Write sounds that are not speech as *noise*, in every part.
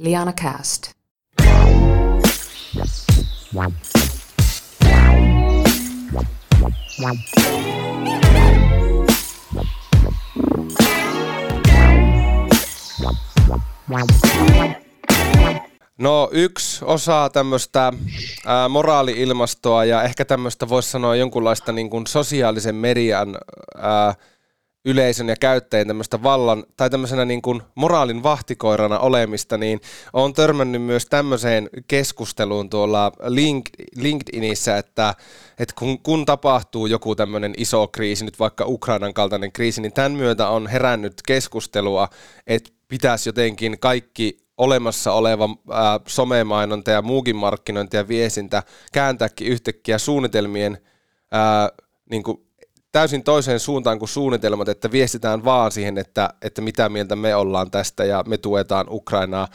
Liana Cast. No yksi osa tämmöistä moraali-ilmastoa ja ehkä tämmöistä voisi sanoa jonkunlaista niin kuin sosiaalisen median ää, yleisön ja käyttäjien tämmöistä vallan tai tämmöisenä niin kuin moraalin vahtikoirana olemista, niin on törmännyt myös tämmöiseen keskusteluun tuolla Link, LinkedInissä, että, että kun, kun tapahtuu joku tämmöinen iso kriisi, nyt vaikka Ukrainan kaltainen kriisi, niin tämän myötä on herännyt keskustelua, että pitäisi jotenkin kaikki olemassa oleva ää, somemainonta ja muukin markkinointi ja viestintä kääntääkin yhtäkkiä suunnitelmien ää, niin kuin täysin toiseen suuntaan kuin suunnitelmat, että viestitään vaan siihen, että, että mitä mieltä me ollaan tästä ja me tuetaan Ukrainaa.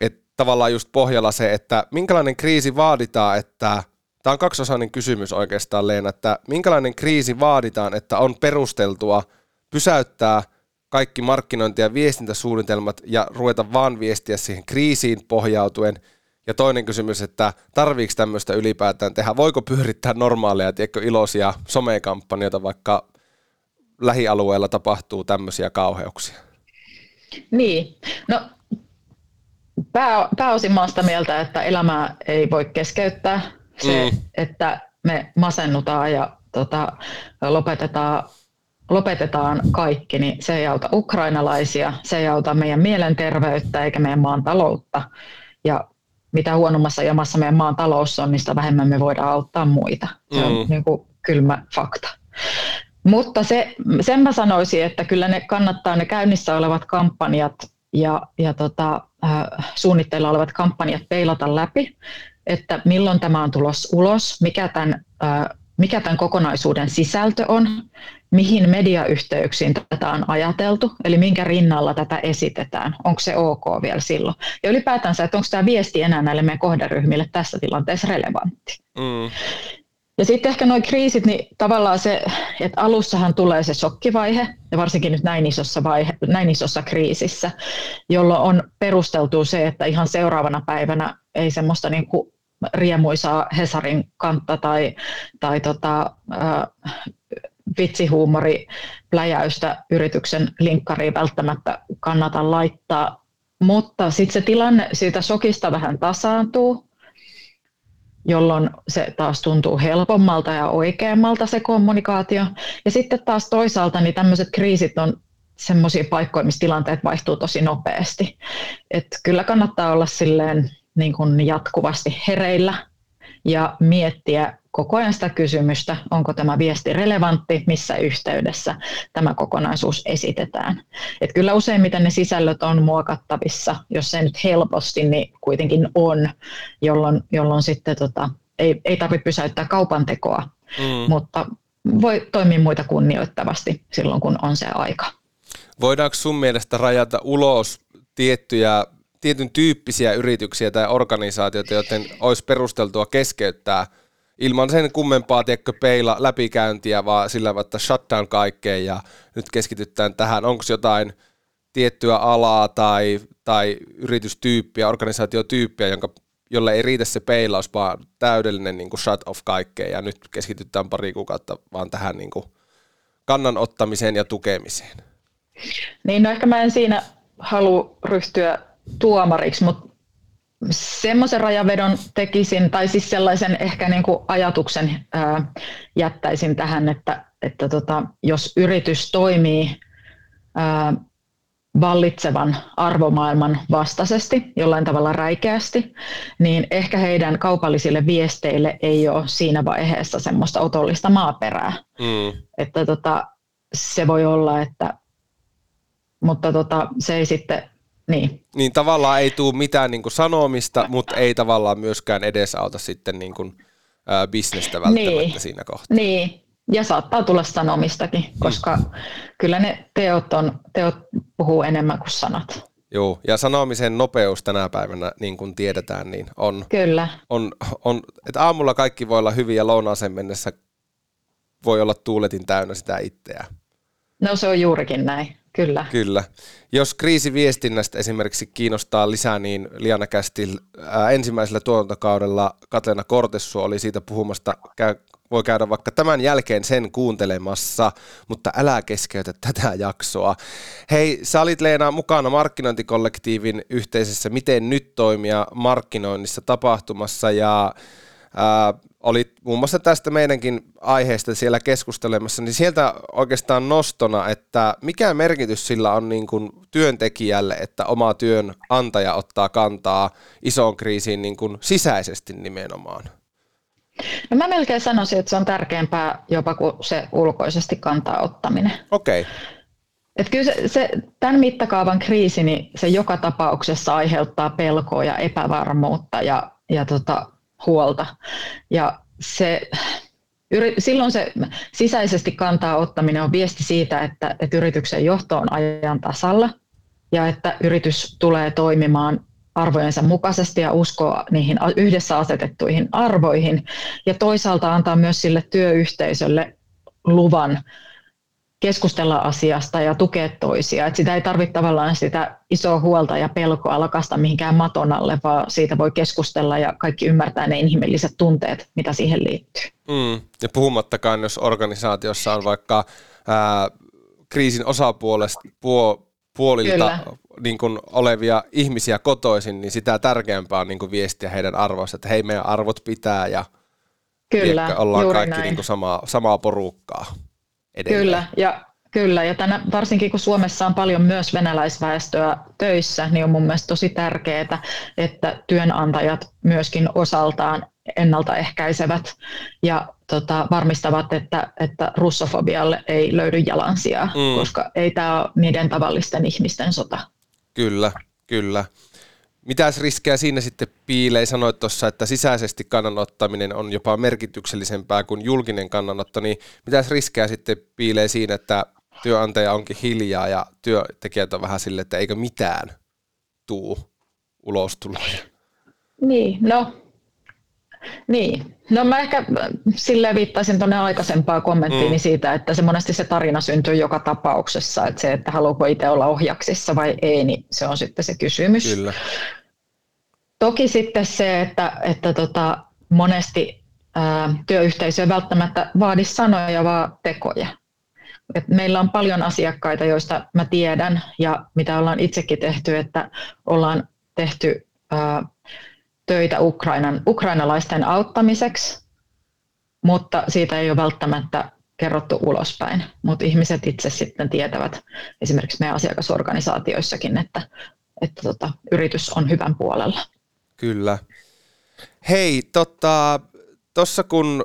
Että tavallaan just pohjalla se, että minkälainen kriisi vaaditaan, että tämä on kaksiosainen kysymys oikeastaan Leena, että minkälainen kriisi vaaditaan, että on perusteltua pysäyttää kaikki markkinointi- ja viestintäsuunnitelmat ja ruveta vaan viestiä siihen kriisiin pohjautuen – ja toinen kysymys, että tarviiko tämmöistä ylipäätään tehdä? Voiko pyörittää normaaleja, tiedätkö, iloisia somekampanjoita, vaikka lähialueella tapahtuu tämmöisiä kauheuksia? Niin, no pää, pääosin mä sitä mieltä, että elämää ei voi keskeyttää. Se, mm. että me masennutaan ja tota, lopetetaan, lopetetaan kaikki, niin se ei auta ukrainalaisia, se ei auta meidän mielenterveyttä eikä meidän maan taloutta. Ja mitä huonommassa jamassa meidän maan talous on, niin sitä vähemmän me voidaan auttaa muita. Se on mm. niin kuin kylmä fakta. Mutta se, sen mä sanoisin, että kyllä ne kannattaa ne käynnissä olevat kampanjat ja, ja tota, äh, suunnitteilla olevat kampanjat peilata läpi, että milloin tämä on tulos ulos, mikä tämän äh, mikä tämän kokonaisuuden sisältö on, mihin mediayhteyksiin tätä on ajateltu, eli minkä rinnalla tätä esitetään, onko se ok vielä silloin. Ja ylipäätänsä, että onko tämä viesti enää näille meidän kohderyhmille tässä tilanteessa relevantti. Mm. Ja sitten ehkä nuo kriisit, niin tavallaan se, että alussahan tulee se shokkivaihe, ja varsinkin nyt näin isossa, vaihe, näin isossa kriisissä, jolloin on perusteltu se, että ihan seuraavana päivänä ei semmoista niin kuin riemuisaa Hesarin kantta tai, tai tota, äh, vitsihuumori pläjäystä yrityksen linkkariin välttämättä kannata laittaa. Mutta sitten se tilanne siitä sokista vähän tasaantuu, jolloin se taas tuntuu helpommalta ja oikeammalta se kommunikaatio. Ja sitten taas toisaalta niin tämmöiset kriisit on semmoisia paikkoja, missä tilanteet vaihtuu tosi nopeasti. Et kyllä kannattaa olla silleen niin kuin jatkuvasti hereillä ja miettiä koko ajan sitä kysymystä, onko tämä viesti relevantti, missä yhteydessä tämä kokonaisuus esitetään. Et kyllä useimmiten ne sisällöt on muokattavissa, jos se nyt helposti, niin kuitenkin on, jolloin, jolloin sitten tota, ei, ei tarvitse pysäyttää kaupan tekoa, mm. mutta voi toimia muita kunnioittavasti silloin, kun on se aika. Voidaanko sun mielestä rajata ulos tiettyjä tietyn tyyppisiä yrityksiä tai organisaatioita, joten olisi perusteltua keskeyttää ilman sen kummempaa tiedätkö, peila läpikäyntiä, vaan sillä että shutdown kaikkeen ja nyt keskitytään tähän. Onko jotain tiettyä alaa tai, tai yritystyyppiä, organisaatiotyyppiä, jonka, jolle ei riitä se peilaus, vaan täydellinen niin kuin shut off kaikkeen ja nyt keskitytään pari kuukautta vaan tähän niin kuin kannan ottamiseen ja tukemiseen. Niin, no ehkä mä en siinä halua ryhtyä tuomariksi, mutta semmoisen rajavedon tekisin, tai siis sellaisen ehkä niin kuin ajatuksen ää, jättäisin tähän, että, että tota, jos yritys toimii ää, vallitsevan arvomaailman vastaisesti, jollain tavalla räikeästi, niin ehkä heidän kaupallisille viesteille ei ole siinä vaiheessa semmoista otollista maaperää. Mm. Että tota, se voi olla, että, mutta tota, se ei sitten niin. niin tavallaan ei tule mitään niin kuin sanomista, mutta ei tavallaan myöskään edesauta sitten niin kuin, ää, bisnestä välttämättä niin. siinä kohtaa. Niin, ja saattaa tulla sanomistakin, koska mm. kyllä ne teot, on, teot puhuu enemmän kuin sanat. Joo, ja sanomisen nopeus tänä päivänä, niin kuin tiedetään, niin on, Kyllä. on, on että aamulla kaikki voi olla hyviä lounaaseen mennessä voi olla tuuletin täynnä sitä itseään. No se on juurikin näin. Kyllä. Kyllä. Jos kriisiviestinnästä esimerkiksi kiinnostaa lisää, niin Liana Kästil ensimmäisellä tuotantokaudella Katleena Kortessu oli siitä puhumasta. Käy, voi käydä vaikka tämän jälkeen sen kuuntelemassa, mutta älä keskeytä tätä jaksoa. Hei, sä olit Leena mukana markkinointikollektiivin yhteisessä Miten nyt toimia markkinoinnissa tapahtumassa ja ää, olit muun muassa tästä meidänkin aiheesta siellä keskustelemassa, niin sieltä oikeastaan nostona, että mikä merkitys sillä on niin kuin työntekijälle, että oma työnantaja ottaa kantaa isoon kriisiin niin kuin sisäisesti nimenomaan? No mä melkein sanoisin, että se on tärkeämpää jopa kuin se ulkoisesti kantaa ottaminen. Okei. Okay. Et kyllä se, se, tämän mittakaavan kriisi, niin se joka tapauksessa aiheuttaa pelkoa ja epävarmuutta ja, ja tota, huolta. Ja se, silloin se sisäisesti kantaa ottaminen on viesti siitä, että, että yrityksen johto on ajan tasalla ja että yritys tulee toimimaan arvojensa mukaisesti ja uskoo niihin yhdessä asetettuihin arvoihin ja toisaalta antaa myös sille työyhteisölle luvan keskustella asiasta ja tukea toisia. Et sitä ei tarvitse tavallaan sitä isoa huolta ja pelkoa lakasta mihinkään maton alle, vaan siitä voi keskustella ja kaikki ymmärtää ne inhimilliset tunteet, mitä siihen liittyy. Mm. Ja puhumattakaan, jos organisaatiossa on vaikka ää, kriisin osapuolesta puo, puolilta niin kuin olevia ihmisiä kotoisin, niin sitä tärkeämpää on niin kuin viestiä heidän arvoista, että hei meidän arvot pitää ja Kyllä, ollaan kaikki niin kuin samaa, samaa porukkaa edelleen. Kyllä, ja Kyllä, ja tänä, varsinkin kun Suomessa on paljon myös venäläisväestöä töissä, niin on mun mielestä tosi tärkeää, että työnantajat myöskin osaltaan ennaltaehkäisevät ja tota, varmistavat, että, että russofobialle ei löydy jalansijaa, mm. koska ei tämä ole niiden tavallisten ihmisten sota. Kyllä, kyllä. Mitäs riskejä siinä sitten piilee? Sanoit tuossa, että sisäisesti kannanottaminen on jopa merkityksellisempää kuin julkinen kannanotto, niin mitäs riskejä sitten piilee siinä, että työnantaja onkin hiljaa ja työntekijät on vähän sille, että eikö mitään tuu ulostuloja? Niin, no niin. No mä ehkä sille viittaisin tuonne aikaisempaan kommenttiin mm. siitä, että se monesti se tarina syntyy joka tapauksessa, että se, että haluuko itse olla ohjaksissa vai ei, niin se on sitten se kysymys. Kyllä. Toki sitten se, että, että tota, monesti ää, työyhteisö ei välttämättä vaadi sanoja, vaan tekoja. Et meillä on paljon asiakkaita, joista mä tiedän ja mitä ollaan itsekin tehty, että ollaan tehty ää, töitä Ukrainan, ukrainalaisten auttamiseksi, mutta siitä ei ole välttämättä kerrottu ulospäin. Mutta ihmiset itse sitten tietävät esimerkiksi meidän asiakasorganisaatioissakin, että, että tota, yritys on hyvän puolella. Kyllä. Hei, tuossa tota, kun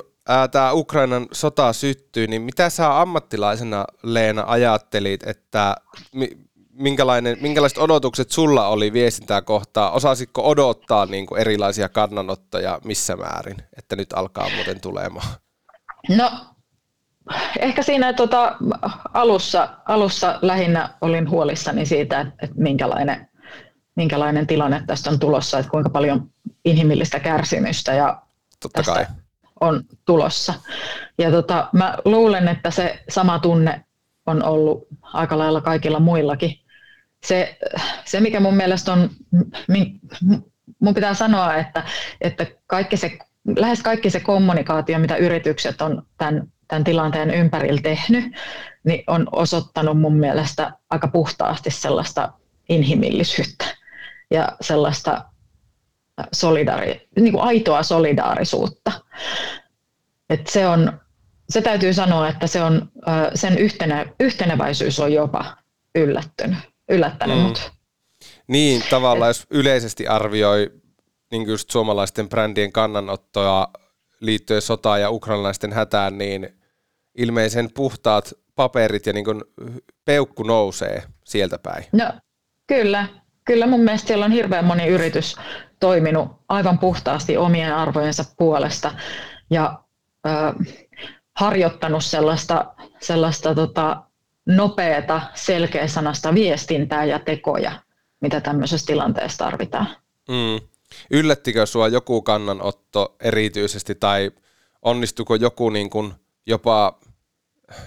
tämä Ukrainan sota syttyi, niin mitä sä ammattilaisena Leena ajattelit, että mi, minkälainen, minkälaiset odotukset sulla oli viestintää kohtaan? Osasitko odottaa niin kuin erilaisia kannanottoja missä määrin, että nyt alkaa muuten tulemaan? No ehkä siinä tuota, alussa, alussa lähinnä olin huolissani siitä, että, että minkälainen, minkälainen tilanne tästä on tulossa, että kuinka paljon inhimillistä kärsimystä ja Totta tästä kai. on tulossa. Ja tota, mä luulen, että se sama tunne on ollut aika lailla kaikilla muillakin se, se, mikä mun mielestä on, mun pitää sanoa, että, että kaikki se, lähes kaikki se kommunikaatio, mitä yritykset on tämän, tämän tilanteen ympärillä tehnyt, niin on osoittanut mun mielestä aika puhtaasti sellaista inhimillisyyttä ja sellaista solidaari, niin kuin aitoa solidaarisuutta. Et se, on, se täytyy sanoa, että se on, sen yhtenä, yhteneväisyys on jopa yllättynyt yllättänyt mm. mut. Niin, tavallaan jos yleisesti arvioi niin just suomalaisten brändien kannanottoa liittyen sotaan ja ukrainalaisten hätään, niin ilmeisen puhtaat paperit ja niin kuin peukku nousee sieltä päin. No, kyllä. Kyllä mun mielestä siellä on hirveän moni yritys toiminut aivan puhtaasti omien arvojensa puolesta ja ö, harjoittanut sellaista, sellaista tota, nopeata, selkeäsanasta viestintää ja tekoja, mitä tämmöisessä tilanteessa tarvitaan. Mm. Yllättikö sinua joku kannanotto erityisesti tai onnistuko joku niin kuin jopa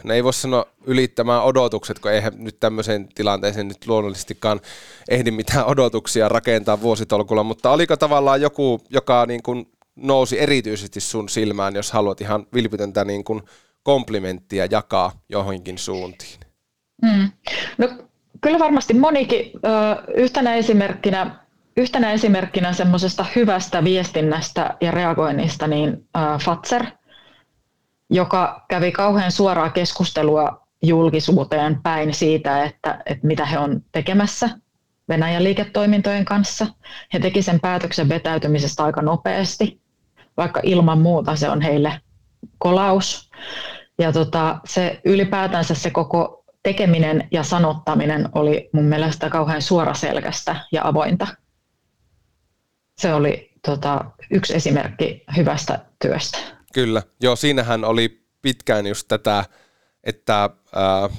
ne ei voi sanoa ylittämään odotukset, kun eihän nyt tämmöiseen tilanteeseen nyt luonnollisestikaan ehdi mitään odotuksia rakentaa vuositolkulla, mutta oliko tavallaan joku, joka niin kuin nousi erityisesti sun silmään, jos haluat ihan vilpitöntä niin kuin komplimenttia jakaa johonkin suuntiin? Mm. No, kyllä varmasti monikin. Yhtenä esimerkkinä, yhtenä esimerkkinä semmoisesta hyvästä viestinnästä ja reagoinnista, niin Fatser, joka kävi kauhean suoraa keskustelua julkisuuteen päin siitä, että, että mitä he on tekemässä Venäjän liiketoimintojen kanssa. He teki sen päätöksen vetäytymisestä aika nopeasti, vaikka ilman muuta se on heille kolaus. Ja tota, se ylipäätänsä se koko tekeminen ja sanottaminen oli mun mielestä kauhean suoraselkästä ja avointa. Se oli tota, yksi esimerkki hyvästä työstä. Kyllä, joo, siinähän oli pitkään just tätä, että äh,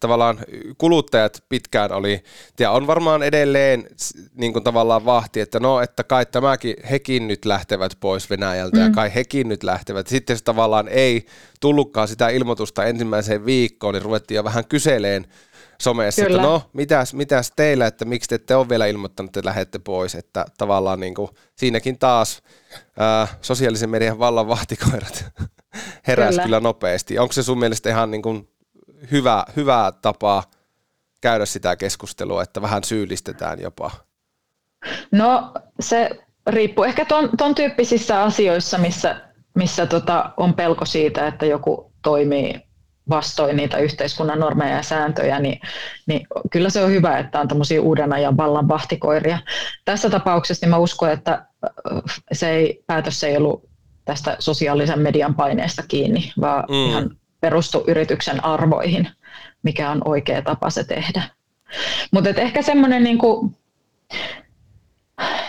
tavallaan kuluttajat pitkään oli, ja on varmaan edelleen niin kuin tavallaan vahti, että no, että kai tämäkin, hekin nyt lähtevät pois Venäjältä mm. ja kai hekin nyt lähtevät. Sitten se tavallaan ei tullutkaan sitä ilmoitusta ensimmäiseen viikkoon, niin ruvettiin jo vähän kyseleen somessa, Kyllä. että no, mitäs, mitäs teillä, että miksi te ette ole vielä ilmoittanut, että lähdette pois, että tavallaan niin kuin, siinäkin taas ää, sosiaalisen median vallan vahtikoirat *laughs* heräsi kyllä. kyllä nopeasti. Onko se sun mielestä ihan niin kuin hyvä, hyvä tapa käydä sitä keskustelua, että vähän syyllistetään jopa? No se riippuu ehkä ton, ton tyyppisissä asioissa, missä, missä tota, on pelko siitä, että joku toimii vastoin niitä yhteiskunnan normeja ja sääntöjä, niin, niin kyllä se on hyvä, että on tämmöisiä uuden ajan vallan vahtikoiria. Tässä tapauksessa niin mä uskon, että äh, se ei, päätös ei ollut tästä sosiaalisen median paineesta kiinni, vaan mm. ihan perustu yrityksen arvoihin, mikä on oikea tapa se tehdä. Mutta ehkä semmoinen, niin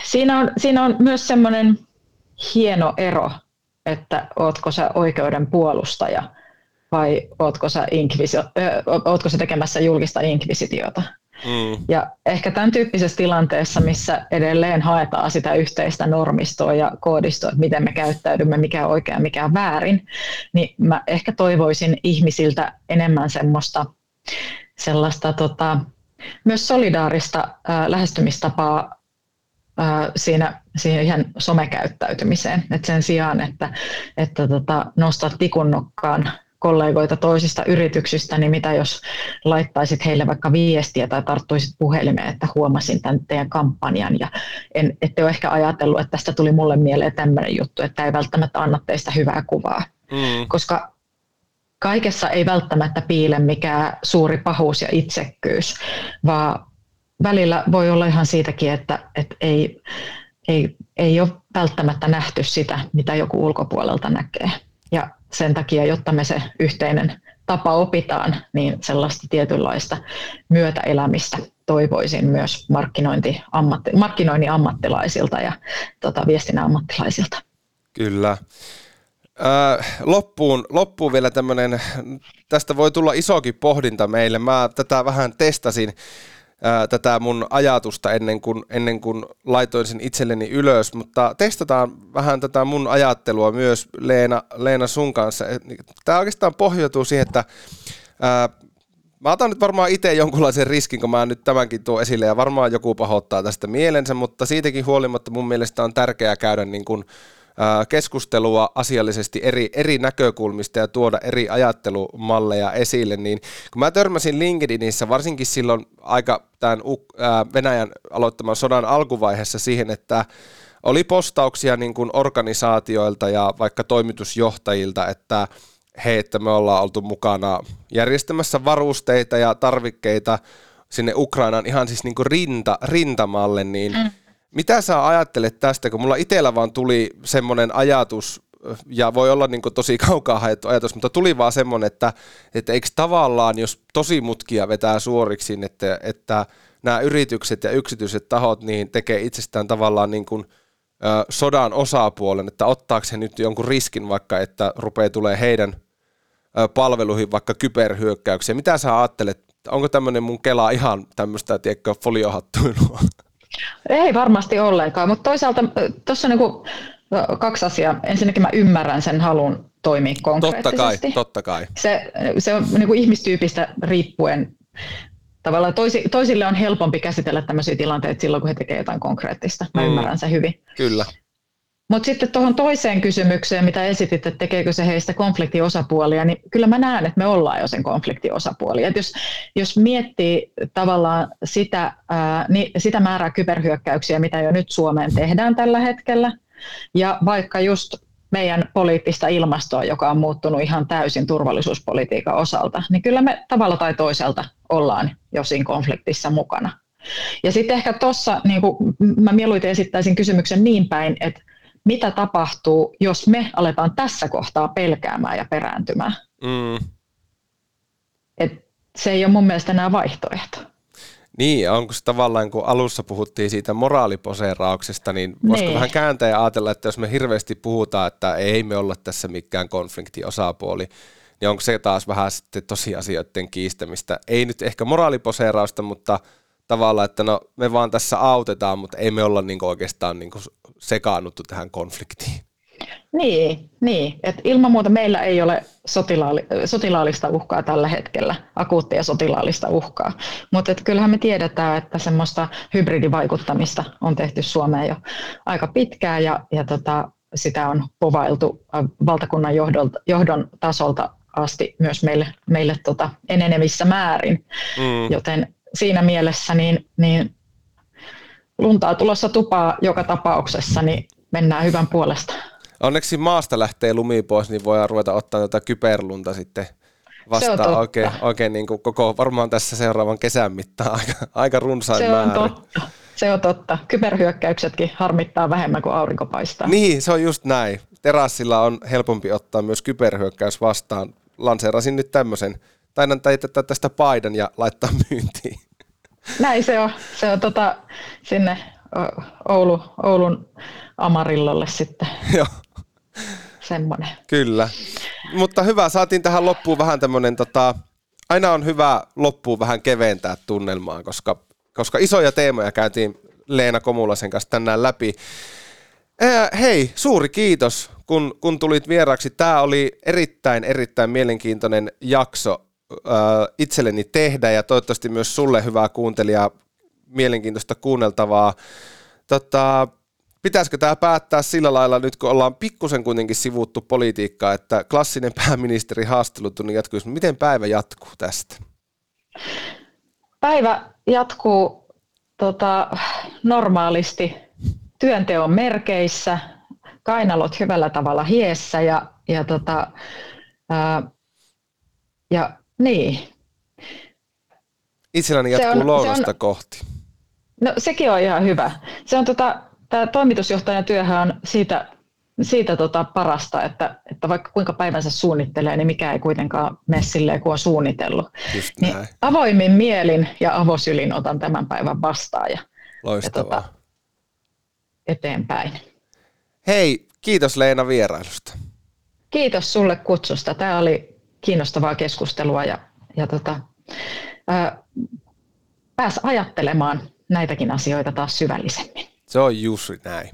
siinä, on, siinä on myös semmoinen hieno ero, että ootko sä oikeuden puolustaja vai ootko sä, inkvisi, ootko sä tekemässä julkista inkvisitiota. Mm. Ja ehkä tämän tyyppisessä tilanteessa, missä edelleen haetaan sitä yhteistä normistoa ja koodistoa, että miten me käyttäydymme, mikä on oikea, mikä on väärin, niin mä ehkä toivoisin ihmisiltä enemmän semmoista sellaista tota, myös solidaarista ää, lähestymistapaa siinä, siihen somekäyttäytymiseen. Et sen sijaan, että, että tota, nostat tikunnokkaan kollegoita toisista yrityksistä, niin mitä jos laittaisit heille vaikka viestiä tai tarttuisit puhelimeen, että huomasin tämän teidän kampanjan ja en, ette ole ehkä ajatellut, että tästä tuli mulle mieleen tämmöinen juttu, että ei välttämättä anna teistä hyvää kuvaa. Mm. Koska kaikessa ei välttämättä piile mikään suuri pahuus ja itsekkyys, vaan välillä voi olla ihan siitäkin, että, että ei, ei, ei ole välttämättä nähty sitä, mitä joku ulkopuolelta näkee. Ja sen takia, jotta me se yhteinen tapa opitaan, niin sellaista tietynlaista myötäelämistä toivoisin myös markkinointi, ammatti, markkinoinnin ammattilaisilta ja tota, viestinnän ammattilaisilta. Kyllä. Loppuun, loppuun vielä tämmöinen, tästä voi tulla isokin pohdinta meille. Mä tätä vähän testasin tätä mun ajatusta ennen kuin, ennen kuin laitoin sen itselleni ylös, mutta testataan vähän tätä mun ajattelua myös Leena, Leena sun kanssa. Tämä oikeastaan pohjautuu siihen, että ää, Mä otan nyt varmaan itse jonkunlaisen riskin, kun mä nyt tämänkin tuon esille, ja varmaan joku pahoittaa tästä mielensä, mutta siitäkin huolimatta mun mielestä on tärkeää käydä niin kuin keskustelua asiallisesti eri, eri näkökulmista ja tuoda eri ajattelumalleja esille, niin kun mä törmäsin LinkedInissä varsinkin silloin aika tämän Venäjän aloittaman sodan alkuvaiheessa siihen, että oli postauksia niin kuin organisaatioilta ja vaikka toimitusjohtajilta, että hei, että me ollaan oltu mukana järjestämässä varusteita ja tarvikkeita sinne Ukrainaan ihan siis niin kuin rinta, rintamalle, niin mm mitä sä ajattelet tästä, kun mulla itsellä vaan tuli semmoinen ajatus, ja voi olla niin tosi *laughs* kaukaa haettu ajatus, mutta tuli vaan semmoinen, että, että eikö tavallaan, jos tosi mutkia vetää suoriksi, että, että nämä yritykset ja yksityiset tahot niin tekee itsestään tavallaan niin kuin, ö, sodan osapuolen, että ottaako he nyt jonkun riskin vaikka, että rupeaa tulee heidän ö, palveluihin vaikka kyberhyökkäyksiä. Mitä sä ajattelet, onko tämmöinen mun kela ihan tämmöistä, tiedätkö, foliohattuilua? *laughs* Ei varmasti ollenkaan, mutta toisaalta tuossa on niin kaksi asiaa. Ensinnäkin mä ymmärrän sen halun toimia konkreettisesti. Totta kai, totta kai. Se, se on niin kuin ihmistyypistä riippuen tavallaan toisi, toisille on helpompi käsitellä tämmöisiä tilanteita silloin, kun he tekevät jotain konkreettista. Mä mm. ymmärrän sen hyvin. Kyllä. Mutta sitten tuohon toiseen kysymykseen, mitä esitit, että tekeekö se heistä konfliktiosapuolia, niin kyllä mä näen, että me ollaan jo sen konfliktiosapuoli. Et jos, jos miettii tavallaan sitä, ää, niin sitä määrää kyberhyökkäyksiä, mitä jo nyt Suomeen tehdään tällä hetkellä, ja vaikka just meidän poliittista ilmastoa, joka on muuttunut ihan täysin turvallisuuspolitiikan osalta, niin kyllä me tavalla tai toiselta ollaan jo siinä konfliktissa mukana. Ja sitten ehkä tuossa niin mä mieluiten esittäisin kysymyksen niin päin, että mitä tapahtuu, jos me aletaan tässä kohtaa pelkäämään ja perääntymään. Mm. Et se ei ole mun mielestä enää vaihtoehto. Niin, onko se tavallaan, kun alussa puhuttiin siitä moraaliposeerauksesta, niin voisiko niin. vähän kääntää ja ajatella, että jos me hirveästi puhutaan, että ei me olla tässä mikään konfliktiosapuoli, niin onko se taas vähän sitten tosiasioiden kiistämistä? Ei nyt ehkä moraaliposeerausta, mutta tavallaan, että no me vaan tässä autetaan, mutta ei me olla niin oikeastaan niin sekaannuttu tähän konfliktiin. Niin, niin. Et ilman muuta meillä ei ole sotilaali, sotilaallista uhkaa tällä hetkellä, akuuttia sotilaallista uhkaa. Mutta kyllähän me tiedetään, että semmoista hybridivaikuttamista on tehty Suomeen jo aika pitkään ja, ja tota, sitä on povailtu äh, valtakunnan johdon, johdon tasolta asti myös meille, meille tota, enenevissä määrin. Mm. Joten siinä mielessä niin, niin luntaa tulossa tupaa joka tapauksessa, niin mennään hyvän puolesta. Onneksi maasta lähtee lumi pois, niin voidaan ruveta ottaa tätä kyberlunta sitten vastaan oikein, oikein niin kuin koko, varmaan tässä seuraavan kesän mittaan aika, aika runsain se määrä. On totta. Se on totta. Kyberhyökkäyksetkin harmittaa vähemmän kuin aurinko paistaa. Niin, se on just näin. Terassilla on helpompi ottaa myös kyberhyökkäys vastaan. Lanseerasin nyt tämmöisen. Tainan tästä paidan ja laittaa *laughs* myyntiin. Näin se on. Se on tota, sinne Oulu, Oulun Amarillolle sitten. *laughs* Joo. Semmoinen. Kyllä. Mutta hyvä, saatiin tähän loppuun vähän tämmöinen, tota, aina on hyvä loppuun vähän keventää tunnelmaa, koska, koska isoja teemoja käytiin Leena Komulasen kanssa tänään läpi. Ää, hei, suuri kiitos, kun, kun tulit vieraksi. Tämä oli erittäin, erittäin mielenkiintoinen jakso itselleni tehdä ja toivottavasti myös sulle hyvää kuuntelijaa, mielenkiintoista kuunneltavaa. Tota, pitäisikö tämä päättää sillä lailla nyt, kun ollaan pikkusen kuitenkin sivuttu politiikkaa, että klassinen pääministeri haastelutunnin jatkuisi. Miten päivä jatkuu tästä? Päivä jatkuu tota, normaalisti työnteon merkeissä, kainalot hyvällä tavalla hiessä ja, ja, tota, ää, ja niin. Itselläni jatkuu on, lounasta on, kohti. No sekin on ihan hyvä. Se on tota, tämä toimitusjohtajan työhän on siitä, siitä tota parasta, että, että vaikka kuinka päivänsä suunnittelee, niin mikä ei kuitenkaan mene silleen, kuin on suunnitellut. Niin avoimin mielin ja avosylin otan tämän päivän vastaan ja, ja tota, eteenpäin. Hei, kiitos Leena vierailusta. Kiitos sulle kutsusta. Tämä oli kiinnostavaa keskustelua ja, ja tota, ää, pääs ajattelemaan näitäkin asioita taas syvällisemmin. Se on juuri näin.